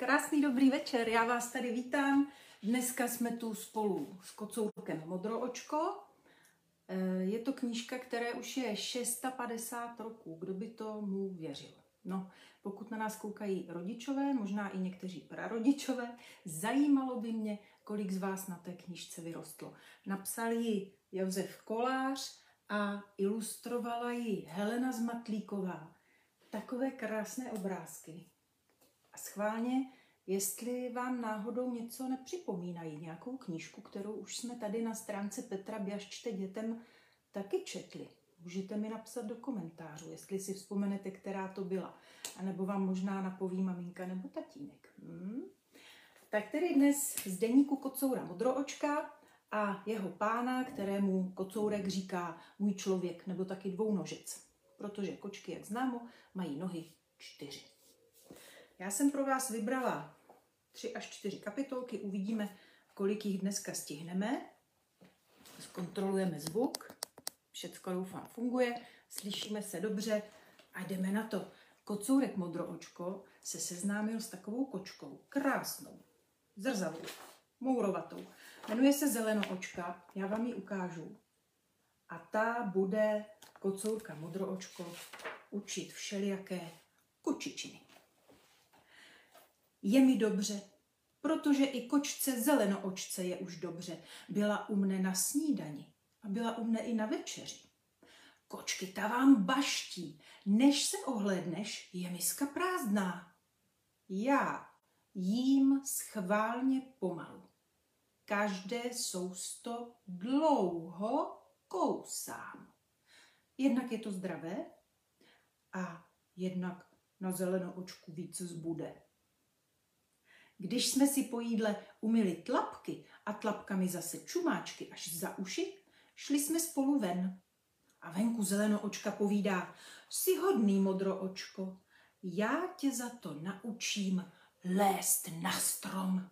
Krásný dobrý večer, já vás tady vítám. Dneska jsme tu spolu s kocourkem Modroočko. Eh, je to knížka, které už je 650 roků, kdo by to mu věřil. No, pokud na nás koukají rodičové, možná i někteří prarodičové, zajímalo by mě, kolik z vás na té knížce vyrostlo. Napsal ji Josef Kolář a ilustrovala ji Helena Zmatlíková. Takové krásné obrázky. Schválně, jestli vám náhodou něco nepřipomínají, nějakou knížku, kterou už jsme tady na stránce Petra Běžčte dětem taky četli. Můžete mi napsat do komentářů, jestli si vzpomenete, která to byla. A nebo vám možná napoví maminka nebo tatínek. Hmm. Tak tedy dnes z deníku Kocoura Modroočka a jeho pána, kterému Kocourek říká můj člověk nebo taky dvounožec. Protože kočky, jak známo, mají nohy čtyři. Já jsem pro vás vybrala tři až čtyři kapitolky, uvidíme, kolik jich dneska stihneme. Zkontrolujeme zvuk, všecko doufám funguje, slyšíme se dobře a jdeme na to. Kocourek Modroočko se seznámil s takovou kočkou, krásnou, zrzavou, mourovatou. Jmenuje se Zelenoočka, já vám ji ukážu. A ta bude kocourka Modroočko učit všelijaké kočičiny. Je mi dobře, protože i kočce zelenoočce je už dobře. Byla u mne na snídani a byla u mne i na večeři. Kočky, ta vám baští, než se ohledneš, je miska prázdná. Já jím schválně pomalu. Každé sousto dlouho kousám. Jednak je to zdravé a jednak na zelenoočku více zbude. Když jsme si po jídle umili tlapky a tlapkami zase čumáčky až za uši, šli jsme spolu ven. A venku zelenoočka povídá, jsi hodný modroočko, já tě za to naučím lézt na strom.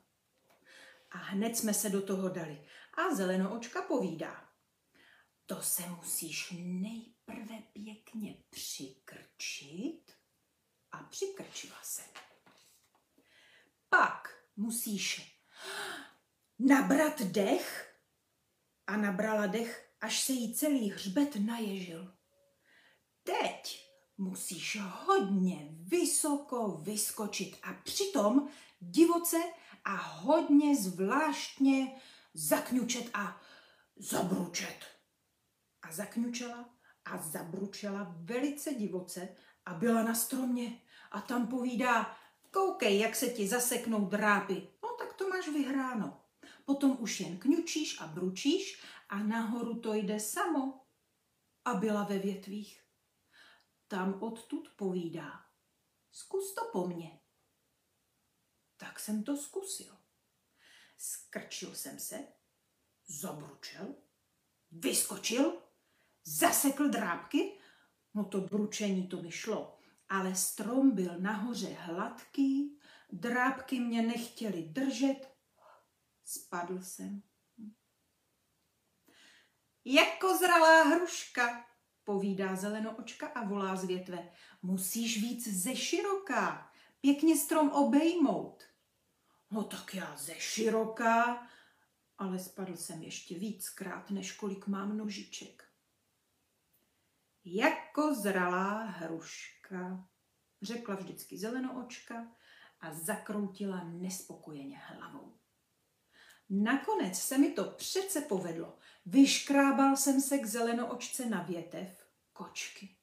A hned jsme se do toho dali. A zelenoočka povídá, to se musíš nejprve pěkně přikrčit a přikrčila se pak musíš nabrat dech a nabrala dech, až se jí celý hřbet naježil. Teď musíš hodně vysoko vyskočit a přitom divoce a hodně zvláštně zakňučet a zabručet. A zakňučela a zabručela velice divoce a byla na stromě a tam povídá, Koukej, jak se ti zaseknou drápy. No tak to máš vyhráno. Potom už jen kňučíš a bručíš a nahoru to jde samo. A byla ve větvích. Tam odtud povídá. Zkus to po mně. Tak jsem to zkusil. Skrčil jsem se, zabručel, vyskočil, zasekl drápky, no to bručení to mi šlo ale strom byl nahoře hladký, drábky mě nechtěly držet, spadl jsem. Jako zralá hruška, povídá zelenoočka a volá z větve. Musíš víc ze široká, pěkně strom obejmout. No tak já ze široká, ale spadl jsem ještě víckrát, než kolik mám nožiček. Jako zralá hruška řekla vždycky zelenoočka a zakroutila nespokojeně hlavou. Nakonec se mi to přece povedlo. Vyškrábal jsem se k zelenoočce na větev kočky.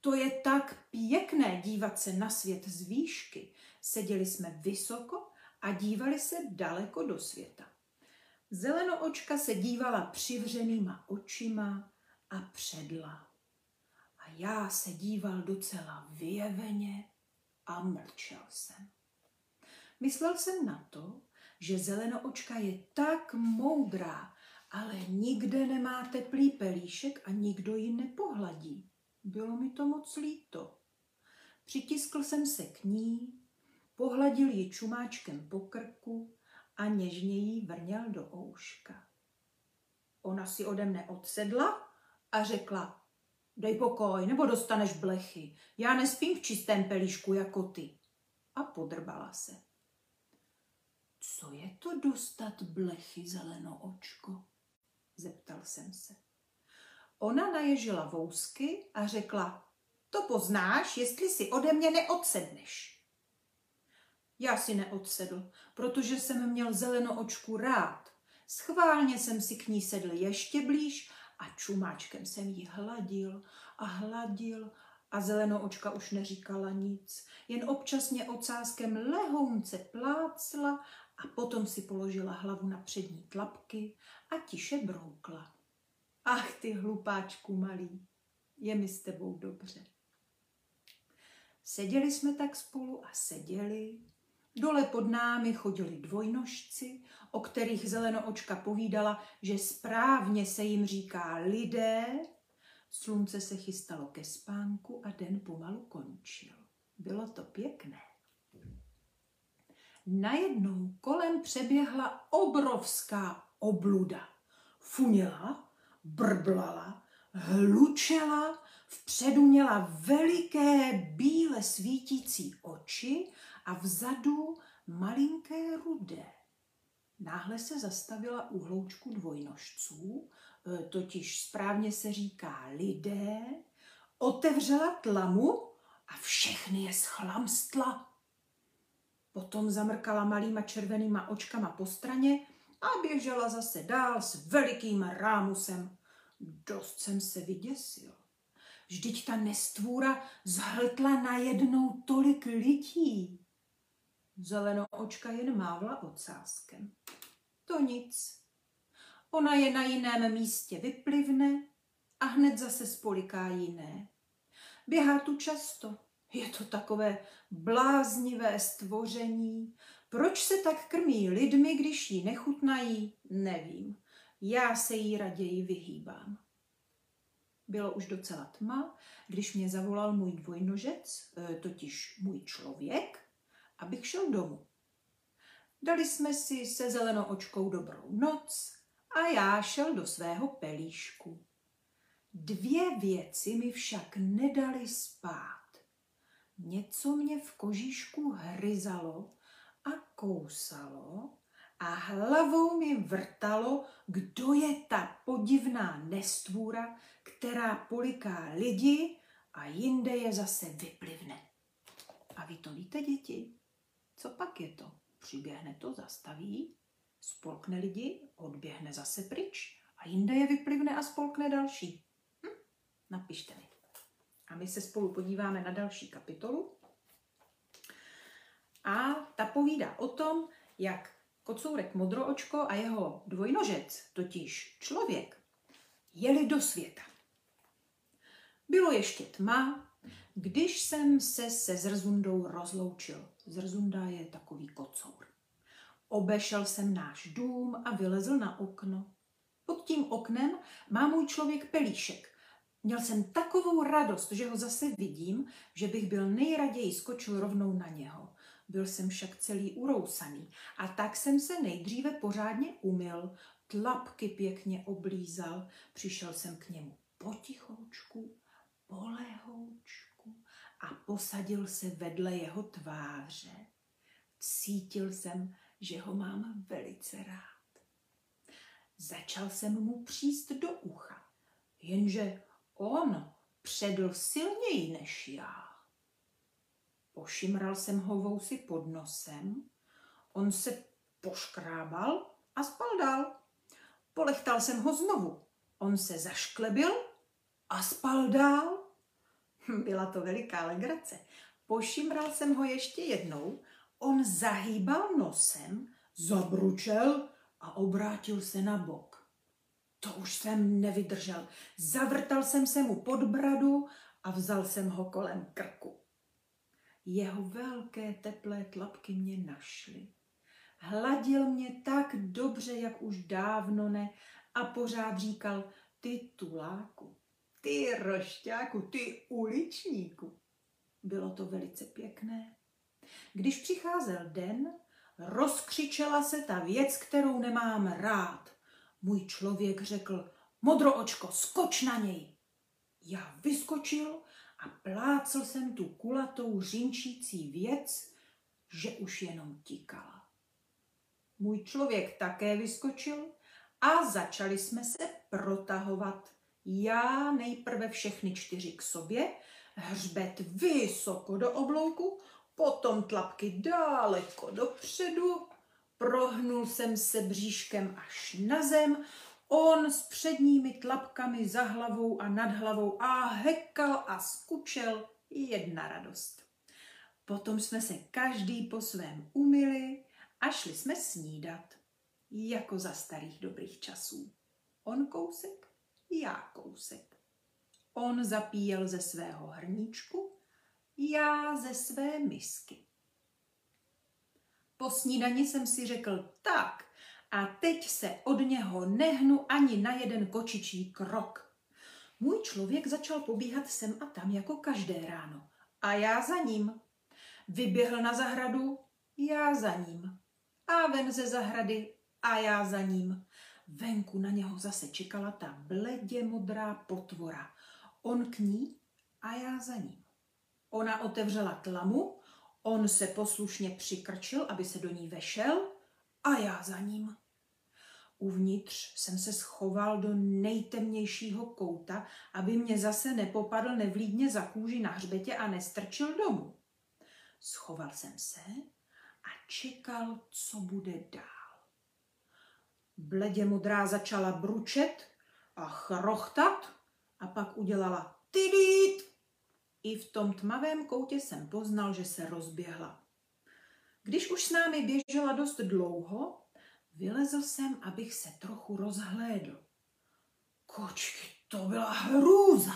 To je tak pěkné dívat se na svět z výšky. Seděli jsme vysoko a dívali se daleko do světa. Zelenoočka se dívala přivřenýma očima a předla já se díval docela vyjeveně a mlčel jsem. Myslel jsem na to, že zelenoočka je tak moudrá, ale nikde nemá teplý pelíšek a nikdo ji nepohladí. Bylo mi to moc líto. Přitiskl jsem se k ní, pohladil ji čumáčkem po krku a něžně jí vrněl do ouška. Ona si ode mne odsedla a řekla, Dej pokoj, nebo dostaneš blechy. Já nespím v čistém pelíšku jako ty. A podrbala se. Co je to dostat blechy očko? Zeptal jsem se. Ona naježila vousky a řekla, to poznáš, jestli si ode mě neodsedneš. Já si neodsedl, protože jsem měl očku rád. Schválně jsem si k ní sedl ještě blíž a čumáčkem jsem ji hladil a hladil a zelenoočka už neříkala nic, jen občasně ocáskem lehounce plácla a potom si položila hlavu na přední tlapky a tiše broukla. Ach ty hlupáčku malý, je mi s tebou dobře. Seděli jsme tak spolu a seděli. Dole pod námi chodili dvojnožci, o kterých zelenoočka povídala, že správně se jim říká lidé. Slunce se chystalo ke spánku a den pomalu končil. Bylo to pěkné. Najednou kolem přeběhla obrovská obluda. Funěla, brblala, hlučela, vpředu měla veliké bíle svítící oči a vzadu malinké rudé. Náhle se zastavila u hloučku dvojnožců, e, totiž správně se říká lidé, otevřela tlamu a všechny je schlamstla Potom zamrkala malýma červenýma očkama po straně a běžela zase dál s velikým rámusem. Dost jsem se vyděsil. Vždyť ta nestvůra zhltla najednou tolik lidí. Zeleno očka jen mávla ocáskem. To nic. Ona je na jiném místě vyplivne a hned zase spoliká jiné. Běhá tu často, je to takové bláznivé stvoření. Proč se tak krmí lidmi, když jí nechutnají, nevím. Já se jí raději vyhýbám. Bylo už docela tma, když mě zavolal můj dvojnožec, e, totiž můj člověk, abych šel domů. Dali jsme si se zelenoočkou dobrou noc a já šel do svého pelíšku. Dvě věci mi však nedali spát. Něco mě v kožíšku hryzalo a kousalo a hlavou mi vrtalo, kdo je ta podivná nestvůra, která poliká lidi a jinde je zase vyplivne. A vy to víte, děti? Co pak je to? Přiběhne to, zastaví, spolkne lidi, odběhne zase pryč a jinde je vyplivne a spolkne další. Hm? Napište mi. A my se spolu podíváme na další kapitolu. A ta povídá o tom, jak kocourek Modroočko a jeho dvojnožec, totiž člověk, jeli do světa. Bylo ještě tma, když jsem se se Zrzundou rozloučil. Zrzunda je takový kocour. Obešel jsem náš dům a vylezl na okno. Pod tím oknem má můj člověk pelíšek, Měl jsem takovou radost, že ho zase vidím, že bych byl nejraději skočil rovnou na něho. Byl jsem však celý urousaný a tak jsem se nejdříve pořádně umyl, tlapky pěkně oblízal, přišel jsem k němu potichoučku, polehoučku a posadil se vedle jeho tváře. Cítil jsem, že ho mám velice rád. Začal jsem mu příst do ucha, jenže On předl silněji než já. Pošimral jsem ho vousy pod nosem, on se poškrábal a spal dál. Polechtal jsem ho znovu. On se zašklebil a spal dál. Byla to veliká legrace. Pošimral jsem ho ještě jednou, on zahýbal nosem, zabručel a obrátil se na bok. To už jsem nevydržel. Zavrtal jsem se mu pod bradu a vzal jsem ho kolem krku. Jeho velké teplé tlapky mě našly. Hladil mě tak dobře, jak už dávno ne, a pořád říkal, ty tuláku, ty rošťáku, ty uličníku. Bylo to velice pěkné. Když přicházel den, rozkřičela se ta věc, kterou nemám rád. Můj člověk řekl, modroočko, skoč na něj. Já vyskočil a plácel jsem tu kulatou řinčící věc, že už jenom tikala. Můj člověk také vyskočil a začali jsme se protahovat. Já nejprve všechny čtyři k sobě, hřbet vysoko do oblouku, potom tlapky daleko dopředu, prohnul jsem se bříškem až na zem, on s předními tlapkami za hlavou a nad hlavou a hekal a skučel jedna radost. Potom jsme se každý po svém umyli a šli jsme snídat, jako za starých dobrých časů. On kousek, já kousek. On zapíjel ze svého hrníčku, já ze své misky. Po snídani jsem si řekl tak a teď se od něho nehnu ani na jeden kočičí krok. Můj člověk začal pobíhat sem a tam jako každé ráno a já za ním. Vyběhl na zahradu, já za ním. A ven ze zahrady a já za ním. Venku na něho zase čekala ta bledě modrá potvora. On k ní a já za ním. Ona otevřela tlamu, on se poslušně přikrčil, aby se do ní vešel a já za ním. Uvnitř jsem se schoval do nejtemnějšího kouta, aby mě zase nepopadl nevlídně za kůži na hřbetě a nestrčil domů. Schoval jsem se a čekal, co bude dál. Bledě modrá začala bručet a chrochtat a pak udělala tydít. I v tom tmavém koutě jsem poznal, že se rozběhla. Když už s námi běžela dost dlouho, vylezl jsem, abych se trochu rozhlédl. Kočky, to byla hrůza.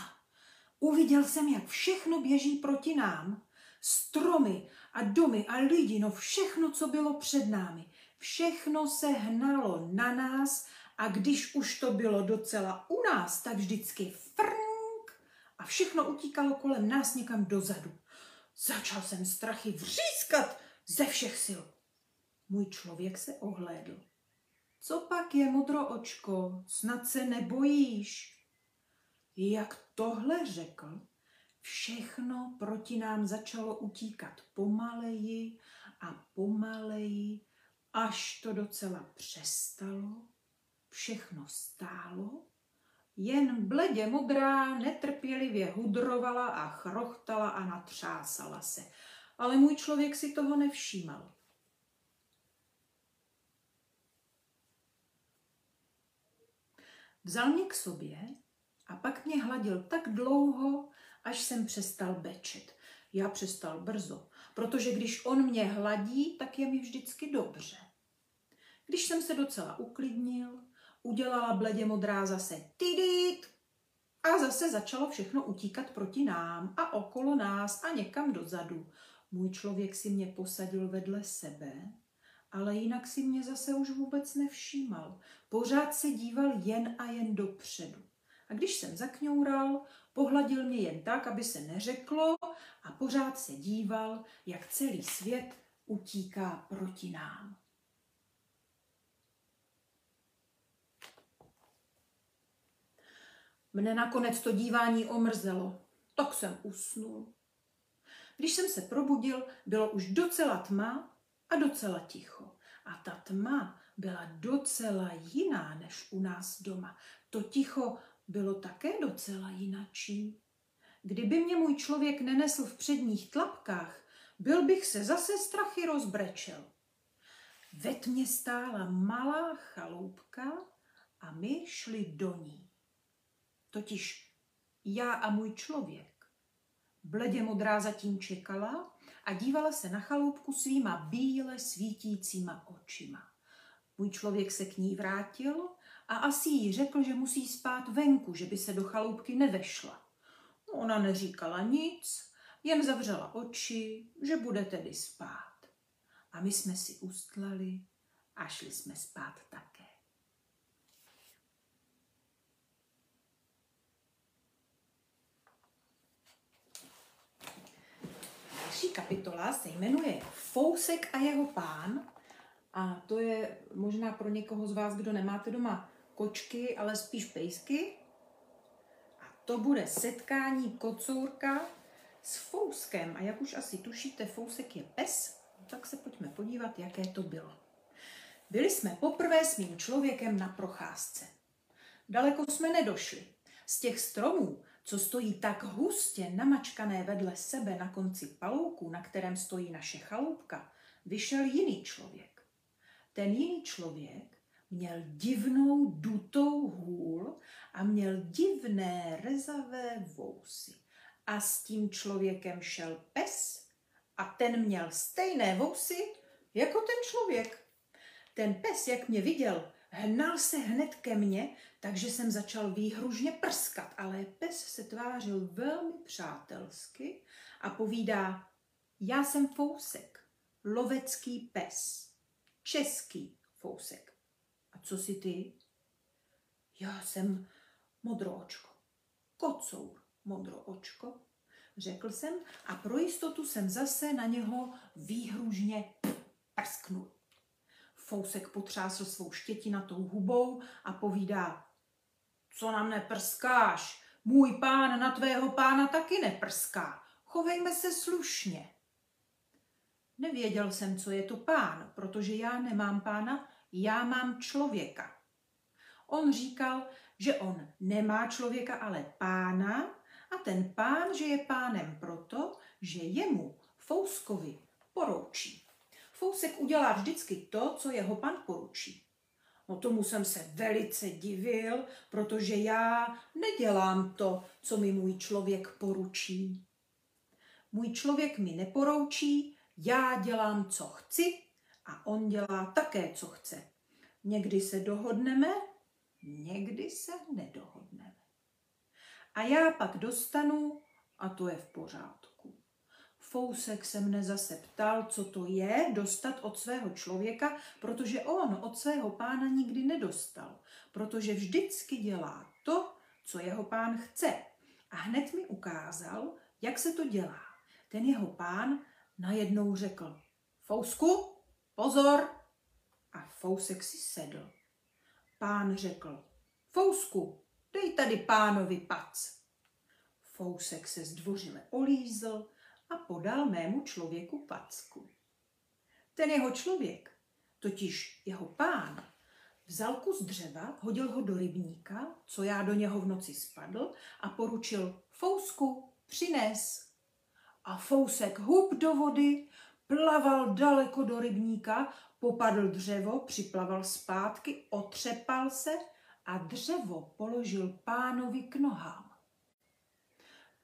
Uviděl jsem, jak všechno běží proti nám. Stromy a domy a lidi, no všechno, co bylo před námi. Všechno se hnalo na nás a když už to bylo docela u nás, tak vždycky frnk a všechno utíkalo kolem nás někam dozadu. Začal jsem strachy vřískat ze všech sil. Můj člověk se ohlédl. Co pak je, modro očko, snad se nebojíš? Jak tohle řekl, všechno proti nám začalo utíkat pomaleji a pomaleji, až to docela přestalo, všechno stálo, jen bledě modrá netrpělivě hudrovala a chrochtala a natřásala se. Ale můj člověk si toho nevšímal. Vzal mě k sobě a pak mě hladil tak dlouho, až jsem přestal bečet. Já přestal brzo, protože když on mě hladí, tak je mi vždycky dobře. Když jsem se docela uklidnil, udělala bledě modrá zase tidit a zase začalo všechno utíkat proti nám a okolo nás a někam dozadu. Můj člověk si mě posadil vedle sebe ale jinak si mě zase už vůbec nevšímal. Pořád se díval jen a jen dopředu. A když jsem zakňoural, pohladil mě jen tak, aby se neřeklo a pořád se díval, jak celý svět utíká proti nám. Mne nakonec to dívání omrzelo, tak jsem usnul. Když jsem se probudil, bylo už docela tma a docela ticho. A ta tma byla docela jiná než u nás doma. To ticho bylo také docela jinačí. Kdyby mě můj člověk nenesl v předních tlapkách, byl bych se zase strachy rozbrečel. Ve tmě stála malá chaloupka a my šli do ní. Totiž já a můj člověk. Bledě modrá zatím čekala a dívala se na chaloupku svýma bíle svítícíma očima. Můj člověk se k ní vrátil a asi jí řekl, že musí spát venku, že by se do chaloupky nevešla. Ona neříkala nic, jen zavřela oči, že bude tedy spát. A my jsme si ustlali a šli jsme spát také. Další kapitola se jmenuje Fousek a jeho pán. A to je možná pro někoho z vás, kdo nemáte doma kočky, ale spíš pejsky. A to bude setkání kocourka s Fouskem. A jak už asi tušíte, Fousek je pes, tak se pojďme podívat, jaké to bylo. Byli jsme poprvé s mým člověkem na procházce. Daleko jsme nedošli. Z těch stromů, co stojí tak hustě namačkané vedle sebe na konci palouku, na kterém stojí naše chaloupka, vyšel jiný člověk. Ten jiný člověk měl divnou dutou hůl a měl divné rezavé vousy. A s tím člověkem šel pes a ten měl stejné vousy jako ten člověk. Ten pes, jak mě viděl, hnal se hned ke mně, takže jsem začal výhružně prskat, ale pes se tvářil velmi přátelsky a povídá, já jsem Fousek, lovecký pes, český Fousek. A co jsi ty? Já jsem modroočko, kocour modroočko, řekl jsem a pro jistotu jsem zase na něho výhružně prsknul. Fousek potřásl svou štětinatou hubou a povídá, co nám neprskáš, můj pán na tvého pána taky neprská, chovejme se slušně. Nevěděl jsem, co je to pán, protože já nemám pána, já mám člověka. On říkal, že on nemá člověka, ale pána a ten pán, že je pánem proto, že jemu, Fouskovi, poroučí. Fousek udělá vždycky to, co jeho pan poručí. No tomu jsem se velice divil, protože já nedělám to, co mi můj člověk poručí. Můj člověk mi neporoučí, já dělám, co chci a on dělá také, co chce. Někdy se dohodneme, někdy se nedohodneme. A já pak dostanu, a to je v pořádku. Fousek se mne zase ptal, co to je dostat od svého člověka, protože on od svého pána nikdy nedostal, protože vždycky dělá to, co jeho pán chce. A hned mi ukázal, jak se to dělá. Ten jeho pán najednou řekl, Fousku, pozor! A Fousek si sedl. Pán řekl, Fousku, dej tady pánovi pac. Fousek se zdvořile olízl a podal mému člověku packu. Ten jeho člověk, totiž jeho pán, vzal kus dřeva, hodil ho do rybníka, co já do něho v noci spadl a poručil Fousku, přines. A Fousek hub do vody, plaval daleko do rybníka, popadl dřevo, připlaval zpátky, otřepal se a dřevo položil pánovi k nohám.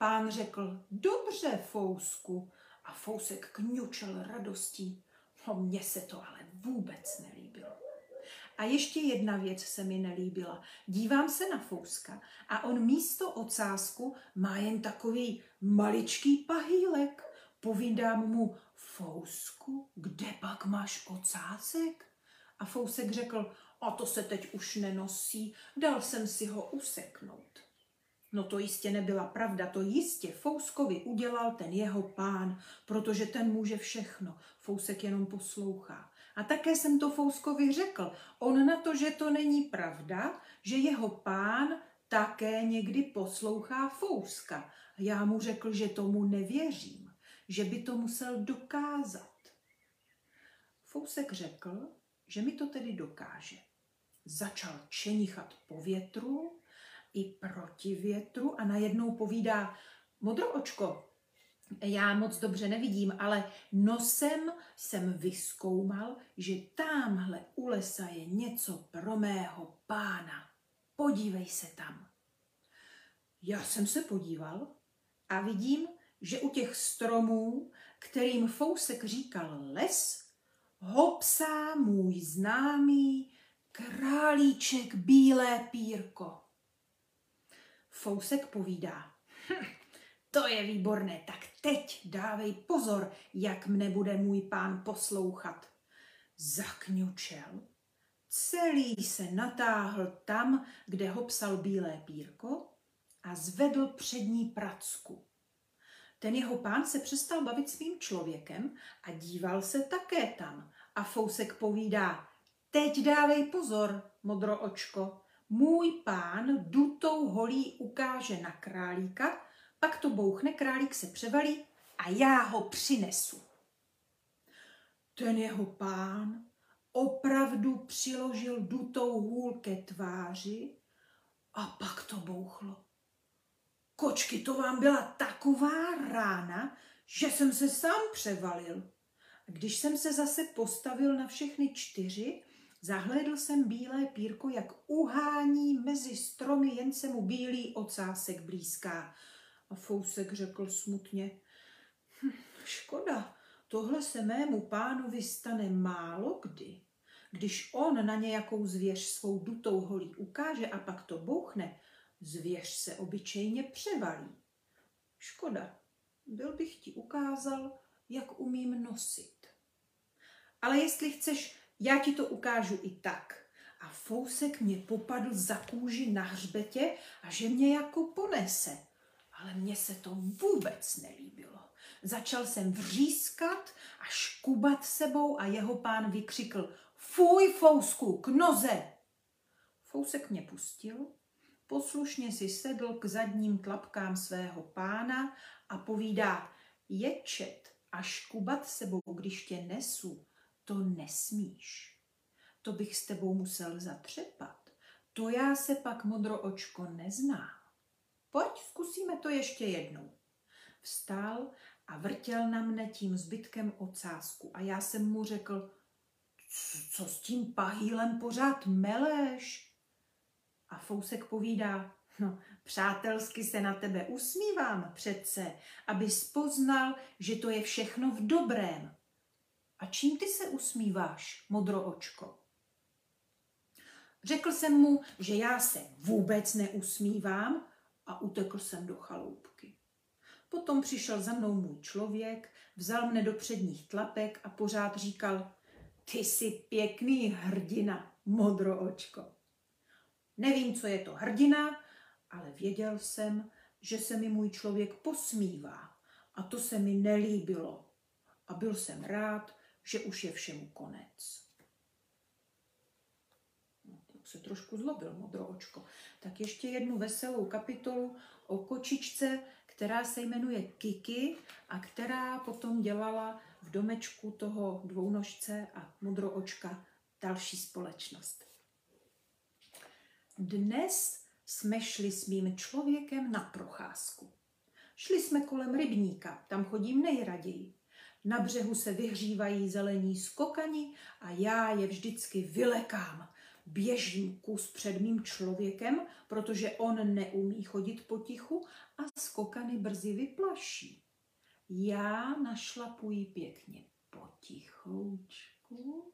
Pán řekl, dobře, Fousku, a Fousek kňučel radostí. No, mně se to ale vůbec nelíbilo. A ještě jedna věc se mi nelíbila. Dívám se na Fouska a on místo ocásku má jen takový maličký pahýlek. Povídám mu, Fousku, kde pak máš ocásek? A Fousek řekl, a to se teď už nenosí, dal jsem si ho useknout. No to jistě nebyla pravda, to jistě Fouskovi udělal ten jeho pán, protože ten může všechno. Fousek jenom poslouchá. A také jsem to Fouskovi řekl. On na to, že to není pravda, že jeho pán také někdy poslouchá Fouska. Já mu řekl, že tomu nevěřím, že by to musel dokázat. Fousek řekl, že mi to tedy dokáže. Začal čenichat po větru, i proti větru a najednou povídá, modroočko, já moc dobře nevidím, ale nosem jsem vyskoumal, že tamhle u lesa je něco pro mého pána. Podívej se tam. Já jsem se podíval a vidím, že u těch stromů, kterým Fousek říkal les, hopsá můj známý králíček bílé pírko. Fousek povídá. Hm, to je výborné, tak teď dávej pozor, jak mne bude můj pán poslouchat. Zakňučel, celý se natáhl tam, kde ho psal bílé pírko a zvedl přední pracku. Ten jeho pán se přestal bavit s mým člověkem a díval se také tam. A Fousek povídá, teď dávej pozor, modroočko, můj pán dutou holí ukáže na králíka, pak to bouchne, králík se převalí a já ho přinesu. Ten jeho pán opravdu přiložil dutou hůl ke tváři a pak to bouchlo. Kočky, to vám byla taková rána, že jsem se sám převalil. A když jsem se zase postavil na všechny čtyři, zahlédl jsem bílé pírko, jak uhání mezi stromy, jen se mu bílý ocásek blízká. A Fousek řekl smutně, hm, škoda, tohle se mému pánovi stane málo kdy. Když on na nějakou zvěř svou dutou holí ukáže a pak to bouchne, zvěř se obyčejně převalí. Škoda, byl bych ti ukázal, jak umím nosit. Ale jestli chceš, já ti to ukážu i tak. A Fousek mě popadl za kůži na hřbetě a že mě jako ponese. Ale mně se to vůbec nelíbilo. Začal jsem vřískat a škubat sebou a jeho pán vykřikl Fuj, Fousku, k noze! Fousek mě pustil, poslušně si sedl k zadním tlapkám svého pána a povídá, ječet a škubat sebou, když tě nesu, to nesmíš. To bych s tebou musel zatřepat. To já se pak modro očko neznám. Pojď, zkusíme to ještě jednou. Vstál a vrtěl na mne tím zbytkem ocásku a já jsem mu řekl, co s tím pahýlem pořád meleš? A Fousek povídá, no, přátelsky se na tebe usmívám přece, aby poznal, že to je všechno v dobrém. A čím ty se usmíváš, modro očko? Řekl jsem mu, že já se vůbec neusmívám a utekl jsem do chaloupky. Potom přišel za mnou můj člověk, vzal mne do předních tlapek a pořád říkal, ty jsi pěkný hrdina, modro očko. Nevím, co je to hrdina, ale věděl jsem, že se mi můj člověk posmívá a to se mi nelíbilo. A byl jsem rád, že už je všemu konec. No, se trošku zlobil, modro očko. Tak ještě jednu veselou kapitolu o kočičce, která se jmenuje Kiki a která potom dělala v domečku toho dvounožce a modroočka další společnost. Dnes jsme šli s mým člověkem na procházku. Šli jsme kolem rybníka, tam chodím nejraději. Na břehu se vyhřívají zelení skokani a já je vždycky vylekám. Běžím kus před mým člověkem, protože on neumí chodit potichu a skokany brzy vyplaší já našlapuji pěkně potichoučku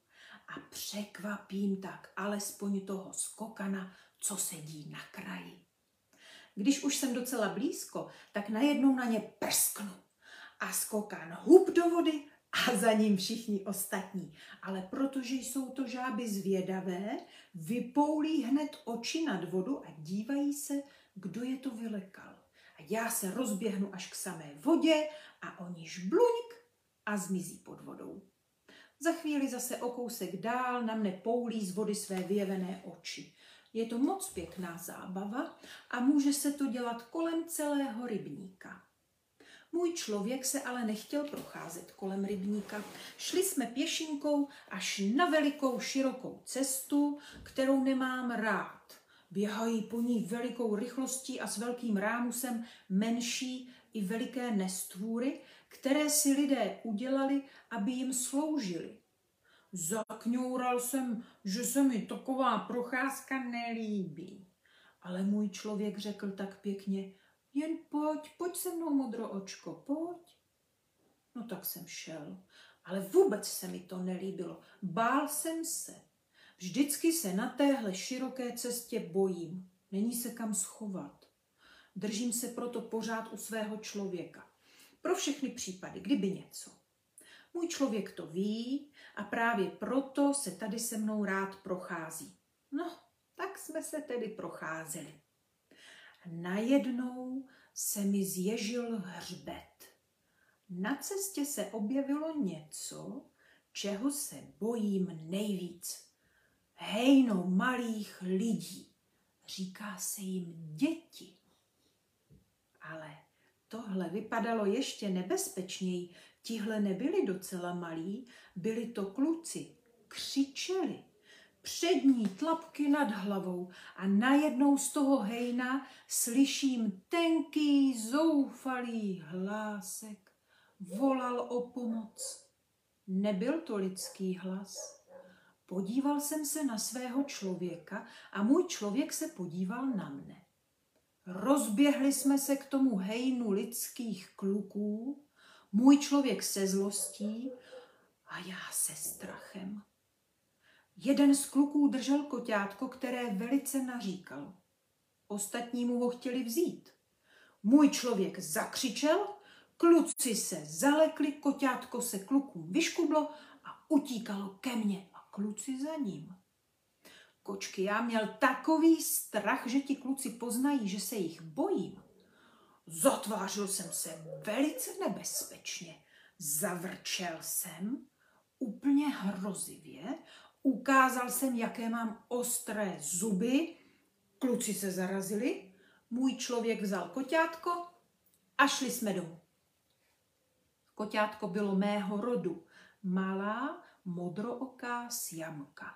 a překvapím tak alespoň toho skokana, co sedí na kraji. Když už jsem docela blízko, tak najednou na ně prsknu a skokan hub do vody a za ním všichni ostatní. Ale protože jsou to žáby zvědavé, vypoulí hned oči nad vodu a dívají se, kdo je to vylekal. A já se rozběhnu až k samé vodě a oni žbluňk a zmizí pod vodou. Za chvíli zase o kousek dál na mne poulí z vody své vyjevené oči. Je to moc pěkná zábava a může se to dělat kolem celého rybníka. Můj člověk se ale nechtěl procházet kolem rybníka. Šli jsme pěšinkou až na velikou širokou cestu, kterou nemám rád. Běhají po ní velikou rychlostí a s velkým rámusem menší i veliké nestvůry, které si lidé udělali, aby jim sloužili. Zakňoural jsem, že se mi taková procházka nelíbí. Ale můj člověk řekl tak pěkně, jen pojď, pojď se mnou, modro očko, pojď. No tak jsem šel, ale vůbec se mi to nelíbilo. Bál jsem se. Vždycky se na téhle široké cestě bojím. Není se kam schovat. Držím se proto pořád u svého člověka. Pro všechny případy, kdyby něco. Můj člověk to ví a právě proto se tady se mnou rád prochází. No, tak jsme se tedy procházeli. Najednou se mi zježil hřbet. Na cestě se objevilo něco, čeho se bojím nejvíc. Hejno malých lidí. Říká se jim děti. Ale tohle vypadalo ještě nebezpečněji. Tihle nebyli docela malí, byli to kluci. křičeli. Přední tlapky nad hlavou a najednou z toho hejna slyším tenký, zoufalý hlásek. Volal o pomoc. Nebyl to lidský hlas. Podíval jsem se na svého člověka a můj člověk se podíval na mne. Rozběhli jsme se k tomu hejnu lidských kluků, můj člověk se zlostí a já se strachem. Jeden z kluků držel koťátko, které velice naříkal. Ostatní mu ho chtěli vzít. Můj člověk zakřičel, kluci se zalekli, koťátko se klukům vyškublo a utíkalo ke mně a kluci za ním. Kočky, já měl takový strach, že ti kluci poznají, že se jich bojím. Zatvářil jsem se velice nebezpečně. Zavrčel jsem úplně hrozivě, ukázal jsem, jaké mám ostré zuby, kluci se zarazili, můj člověk vzal koťátko a šli jsme domů. Koťátko bylo mého rodu, malá modrooká sjamka.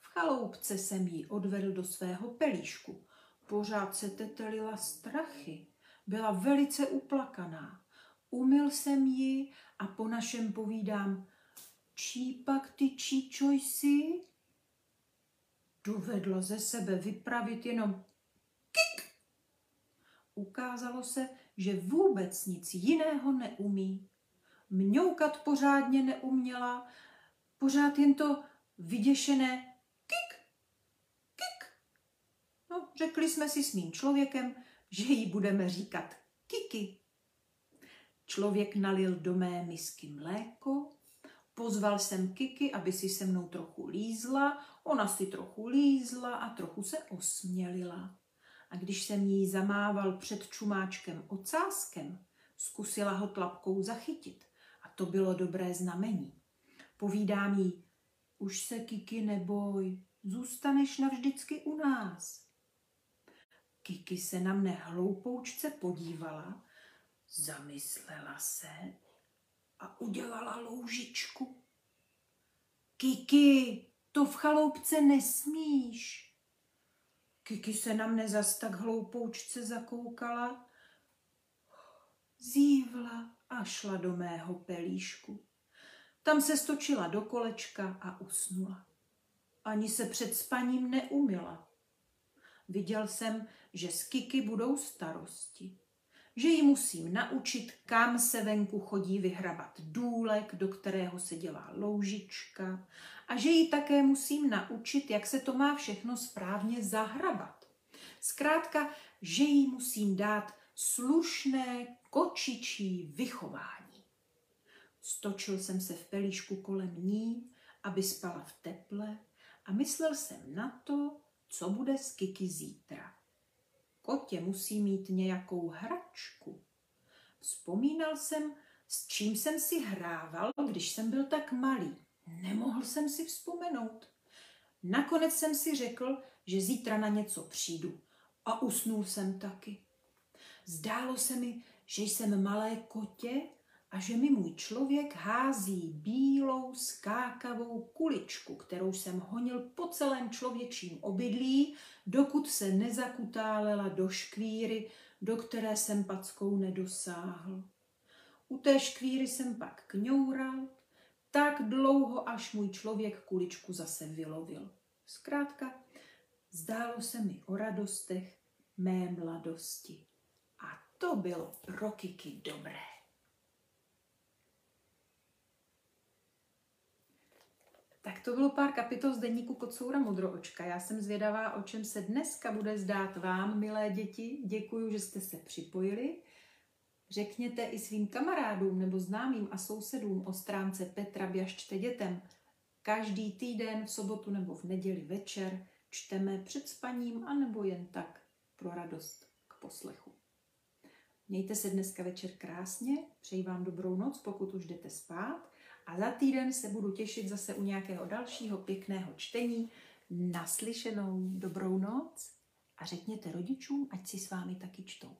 V chaloupce jsem ji odvedl do svého pelíšku. Pořád se tetelila strachy. Byla velice uplakaná. Umyl jsem ji a po našem povídám, čí pak ty číčo jsi? Dovedla ze sebe vypravit jenom kik. Ukázalo se, že vůbec nic jiného neumí. Mňoukat pořádně neuměla, pořád jen to vyděšené kik, kik. No, řekli jsme si s mým člověkem, že jí budeme říkat Kiki. Člověk nalil do mé misky mléko, pozval jsem Kiki, aby si se mnou trochu lízla, ona si trochu lízla a trochu se osmělila. A když jsem jí zamával před čumáčkem ocáskem, zkusila ho tlapkou zachytit. A to bylo dobré znamení. Povídám jí, už se Kiki neboj, zůstaneš navždycky u nás. Kiki se na mne hloupoučce podívala, zamyslela se a udělala loužičku. Kiki, to v chaloupce nesmíš. Kiki se na mne zas tak hloupoučce zakoukala, zívla a šla do mého pelíšku. Tam se stočila do kolečka a usnula. Ani se před spaním neumila. Viděl jsem, že z Kiky budou starosti. Že ji musím naučit, kam se venku chodí vyhrabat důlek, do kterého se dělá loužička a že ji také musím naučit, jak se to má všechno správně zahrabat. Zkrátka, že jí musím dát slušné kočičí vychování. Stočil jsem se v pelíšku kolem ní, aby spala v teple a myslel jsem na to, co bude s Kiki zítra. Kotě musí mít nějakou hračku. Vzpomínal jsem, s čím jsem si hrával, když jsem byl tak malý. Nemohl jsem si vzpomenout. Nakonec jsem si řekl, že zítra na něco přijdu. A usnul jsem taky. Zdálo se mi, že jsem malé kotě a že mi můj člověk hází bílou skákavou kuličku, kterou jsem honil po celém člověčím obydlí, dokud se nezakutálela do škvíry, do které jsem packou nedosáhl. U té škvíry jsem pak kňoural, tak dlouho, až můj člověk kuličku zase vylovil. Zkrátka, zdálo se mi o radostech mé mladosti. A to bylo pro Kiky dobré. Tak to bylo pár kapitol z deníku Kocoura Modroočka. Já jsem zvědavá, o čem se dneska bude zdát vám, milé děti. Děkuji, že jste se připojili. Řekněte i svým kamarádům nebo známým a sousedům o stránce Petra Běžčte dětem. Každý týden v sobotu nebo v neděli večer čteme před spaním anebo jen tak pro radost k poslechu. Mějte se dneska večer krásně, přeji vám dobrou noc, pokud už jdete spát a za týden se budu těšit zase u nějakého dalšího pěkného čtení. Naslyšenou dobrou noc a řekněte rodičům, ať si s vámi taky čtou.